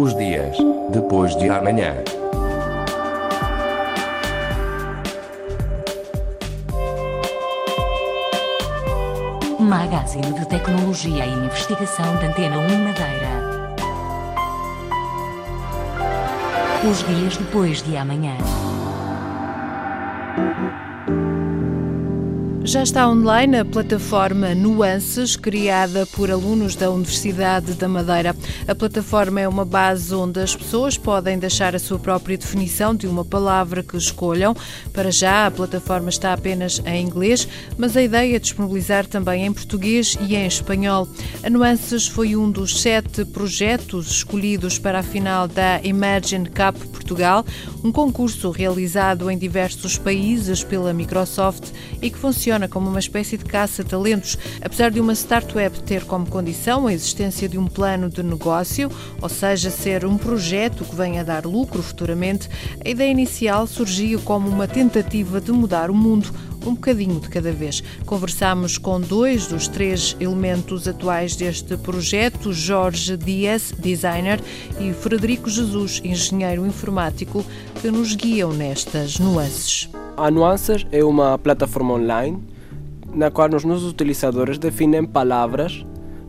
Os dias depois de amanhã. Magazine de Tecnologia e Investigação da Antena 1 Madeira. Os dias depois de amanhã. Já está online a plataforma Nuances, criada por alunos da Universidade da Madeira. A plataforma é uma base onde as pessoas podem deixar a sua própria definição de uma palavra que escolham. Para já, a plataforma está apenas em inglês, mas a ideia é disponibilizar também em português e em espanhol. A Nuances foi um dos sete projetos escolhidos para a final da Imagine Cup Portugal, um concurso realizado em diversos países pela Microsoft e que funciona como uma espécie de caça-talentos. Apesar de uma startup ter como condição a existência de um plano de negócio, ou seja, ser um projeto que venha a dar lucro futuramente, a ideia inicial surgiu como uma tentativa de mudar o mundo um bocadinho de cada vez. Conversámos com dois dos três elementos atuais deste projeto, Jorge Dias, designer, e Frederico Jesus, engenheiro informático, que nos guiam nestas nuances. A Nuances é uma plataforma online na qual os nossos utilizadores definem palavras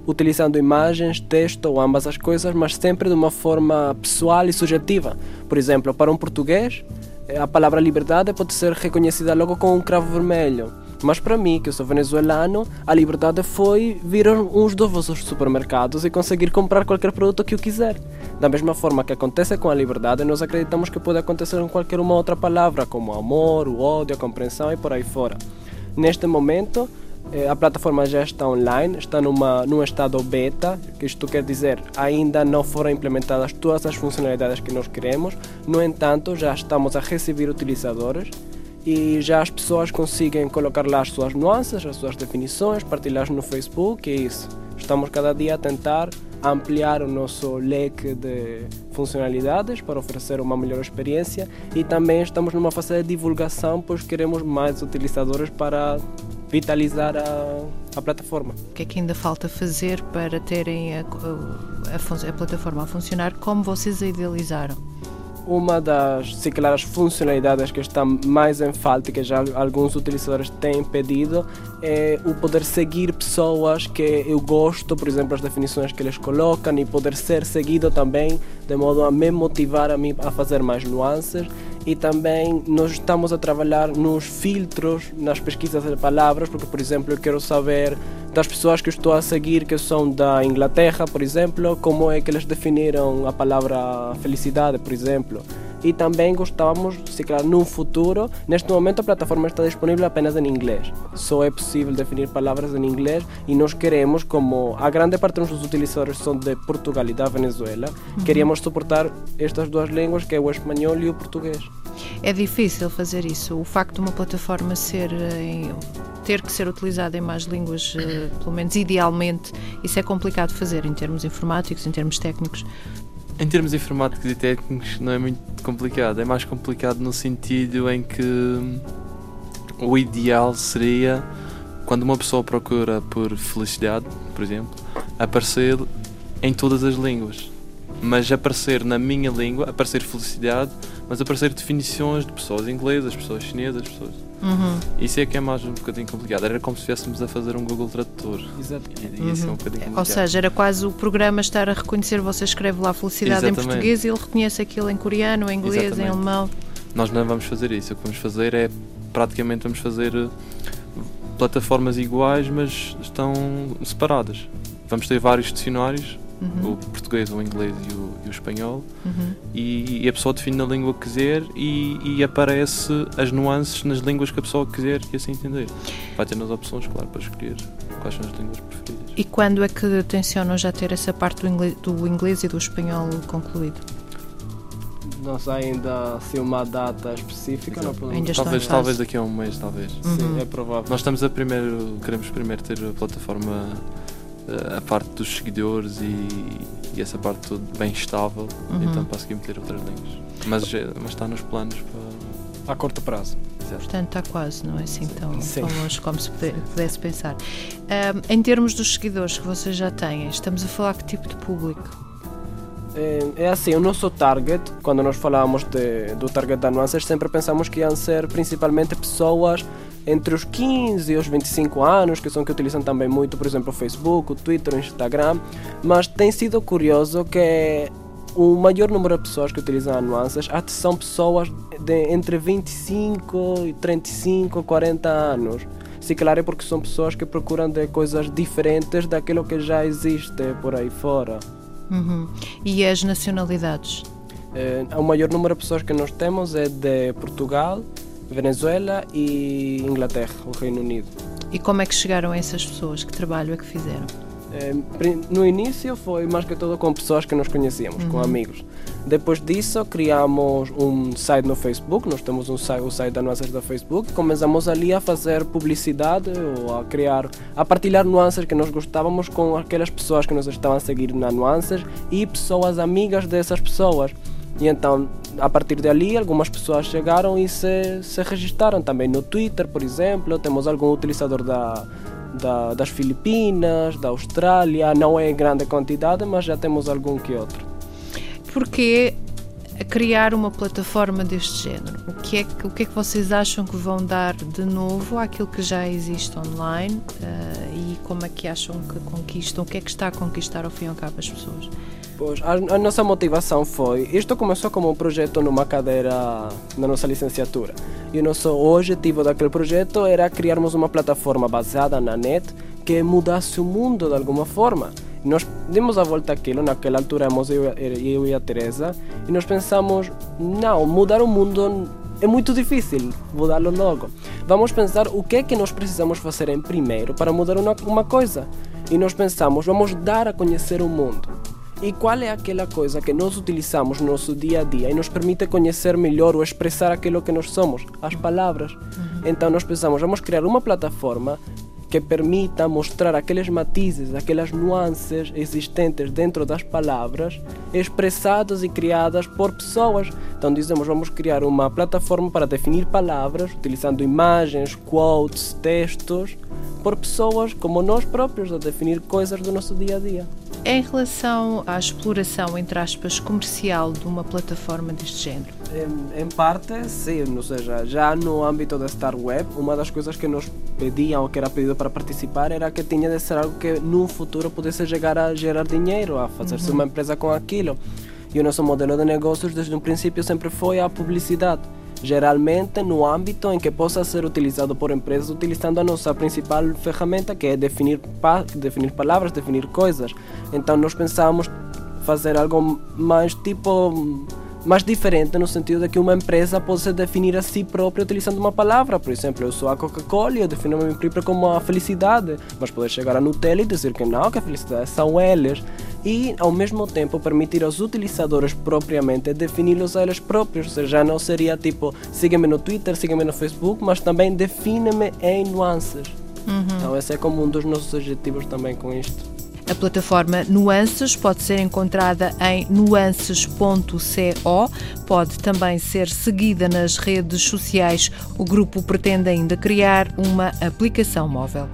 utilizando imagens, texto ou ambas as coisas, mas sempre de uma forma pessoal e subjetiva. Por exemplo, para um português, a palavra liberdade pode ser reconhecida logo com um cravo vermelho. Mas para mim, que eu sou venezuelano, a liberdade foi vir a uns dos vossos supermercados e conseguir comprar qualquer produto que eu quiser. Da mesma forma que acontece com a liberdade, nós acreditamos que pode acontecer com qualquer uma outra palavra, como amor, o ódio, a compreensão e por aí fora. Neste momento, eh, a plataforma já está online, está numa, num estado beta, que isto quer dizer ainda não foram implementadas todas as funcionalidades que nós queremos, no entanto, já estamos a receber utilizadores e já as pessoas conseguem colocar lá as suas nuances, as suas definições, partilhar no Facebook é isso. Estamos cada dia a tentar ampliar o nosso leque de funcionalidades para oferecer uma melhor experiência e também estamos numa fase de divulgação, pois queremos mais utilizadores para vitalizar a, a plataforma. O que é que ainda falta fazer para terem a, a, a plataforma a funcionar como vocês a idealizaram? Uma das, se calhar, as funcionalidades que está mais em falta que já alguns utilizadores têm pedido é o poder seguir pessoas que eu gosto, por exemplo, as definições que eles colocam e poder ser seguido também, de modo a me motivar a mim a fazer mais nuances e também nós estamos a trabalhar nos filtros, nas pesquisas de palavras, porque, por exemplo, eu quero saber das pessoas que estou a seguir que são da Inglaterra, por exemplo, como é que eles definiram a palavra felicidade, por exemplo. E também gostávamos, se calhar, num futuro, neste momento a plataforma está disponível apenas em inglês. Só é possível definir palavras em inglês e nós queremos, como a grande parte dos nossos utilizadores são de Portugal e da Venezuela, uhum. queríamos suportar estas duas línguas, que é o espanhol e o português. É difícil fazer isso. O facto de uma plataforma ser em, ter que ser utilizada em mais línguas, eh, pelo menos idealmente, isso é complicado de fazer em termos informáticos, em termos técnicos. Em termos informáticos e técnicos não é muito complicado, é mais complicado no sentido em que o ideal seria quando uma pessoa procura por felicidade, por exemplo, aparecer em todas as línguas. Mas aparecer na minha língua, aparecer felicidade, mas aparecer definições de pessoas inglesas, pessoas chinesas, pessoas Uhum. Isso é que é mais um bocadinho complicado. Era como se estivéssemos a fazer um Google Tradutor. Exato. E, e isso é um uhum. bocadinho complicado. Ou seja, era quase o programa estar a reconhecer, você escreve lá felicidade Exatamente. em português e ele reconhece aquilo em coreano, em inglês, Exatamente. em alemão. Nós não vamos fazer isso. O que vamos fazer é, praticamente, vamos fazer eh, plataformas iguais, mas estão separadas. Vamos ter vários dicionários uhum. o português, o inglês e o, e o espanhol, uhum. e, e, a pessoa define a língua que quiser e, e, aparece as nuances nas línguas que a pessoa quiser e assim entender. Vai ter nas opções, claro, para escolher quais são as línguas preferidas. E quando é que tencionam já ter essa parte do inglês, do inglês e do espanhol concluído? não sei ainda se uma data específica. Não ainda talvez, talvez daqui a um mês, talvez. Uhum. Sim, é provável. Nós estamos a primeiro, queremos primeiro ter a plataforma a parte dos seguidores e, e essa parte toda bem estável, uhum. então para meter outras linhas. Mas, mas está nos planos para. A curto prazo. Exato. Portanto, está quase, não é assim tão, tão longe como se pudesse pensar. Um, em termos dos seguidores que vocês já têm, estamos a falar que tipo de público? É, é assim, o nosso target, quando nós falamos de, do target da Nuances, sempre pensamos que iam ser principalmente pessoas entre os 15 e os 25 anos, que são que utilizam também muito, por exemplo, o Facebook, o Twitter, o Instagram, mas tem sido curioso que o maior número de pessoas que utilizam Nuances são pessoas de entre 25 e 35, 40 anos. Se claro é porque são pessoas que procuram de coisas diferentes daquilo que já existe por aí fora. Uhum. E as nacionalidades? Eh, o maior número de pessoas que nós temos é de Portugal, Venezuela e Inglaterra, o Reino Unido. E como é que chegaram essas pessoas? Que trabalho é que fizeram? Eh, no início foi mais que tudo com pessoas que nós conhecíamos, uhum. com amigos. Depois disso criamos um site no Facebook, nós temos um site, o site da Nuances da Facebook, começamos ali a fazer publicidade ou a criar, a partilhar nuances que nós gostávamos com aquelas pessoas que nos estavam a seguir na Nuances e pessoas amigas dessas pessoas. E então, a partir dali, algumas pessoas chegaram e se, se registraram também no Twitter, por exemplo. Temos algum utilizador da, da, das Filipinas, da Austrália. Não é em grande quantidade, mas já temos algum que outro. Porquê criar uma plataforma deste género? O que, é que, o que é que vocês acham que vão dar de novo àquilo que já existe online uh, e como é que acham que conquistam? O que é que está a conquistar ao fim e ao cabo as pessoas? Pois, a, a, nossa motivação foi. Isto começou como um projeto numa cadeira na nossa licenciatura. E o nosso objetivo daquele projeto era criarmos uma plataforma baseada na net que mudasse o mundo de alguma forma. Nós demos a volta àquilo, naquela altura éramos eu, eu e a Teresa, e nós pensamos: não, mudar o mundo é muito difícil mudá-lo logo. Vamos pensar o que é que nós precisamos fazer em primeiro para mudar uma, uma coisa. E nós pensamos: vamos dar a conhecer o mundo. E qual é aquela coisa que nós utilizamos no nosso dia a dia e nos permite conhecer melhor ou expressar aquilo que nós somos? As palavras. Uhum. Então nós pensamos, vamos criar uma plataforma que permita mostrar aqueles matizes, aquelas nuances existentes dentro das palavras, expressadas e criadas por pessoas. Então dizemos, vamos criar uma plataforma para definir palavras, utilizando imagens, quotes, textos, por pessoas como nós próprios a definir coisas do nosso dia a dia. Em relação à exploração, entre aspas, comercial de uma plataforma deste género? Em, em, parte, sim. Ou seja, já no âmbito da Star Web, uma das coisas que nos pediam, ou que era pedido para participar, era que tinha de ser algo que no futuro pudesse chegar a gerar dinheiro, a fazer-se uhum. uma empresa com aquilo. E o nosso modelo de negócios, desde o princípio, sempre foi a publicidade geralmente no âmbito em que possa ser utilizado por empresas utilizando a nossa principal ferramenta que é definir, pa definir palavras, definir coisas. Então nós pensamos fazer algo mais tipo mais diferente no sentido de que uma empresa pode se definir a si própria utilizando uma palavra. Por exemplo, eu sou a Coca-Cola e eu defino a minha própria como a felicidade, mas poder chegar a Nutella e dizer que não, que a felicidade são eles. E ao mesmo tempo permitir aos utilizadores propriamente defini-los a eles próprios, ou seja, já não seria tipo siga-me no Twitter, siga-me no Facebook, mas também define-me em nuances. Uhum. Então esse é como um dos nossos objetivos também com isto. A plataforma Nuances pode ser encontrada em nuances.co, pode também ser seguida nas redes sociais. O grupo pretende ainda criar uma aplicação móvel.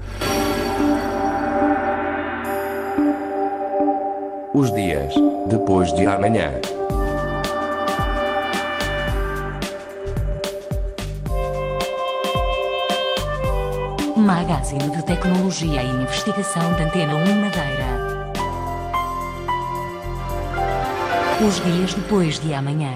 Os dias depois de amanhã. Magazine de Tecnologia e Investigação da Antena 1 Madeira. Os dias depois de amanhã.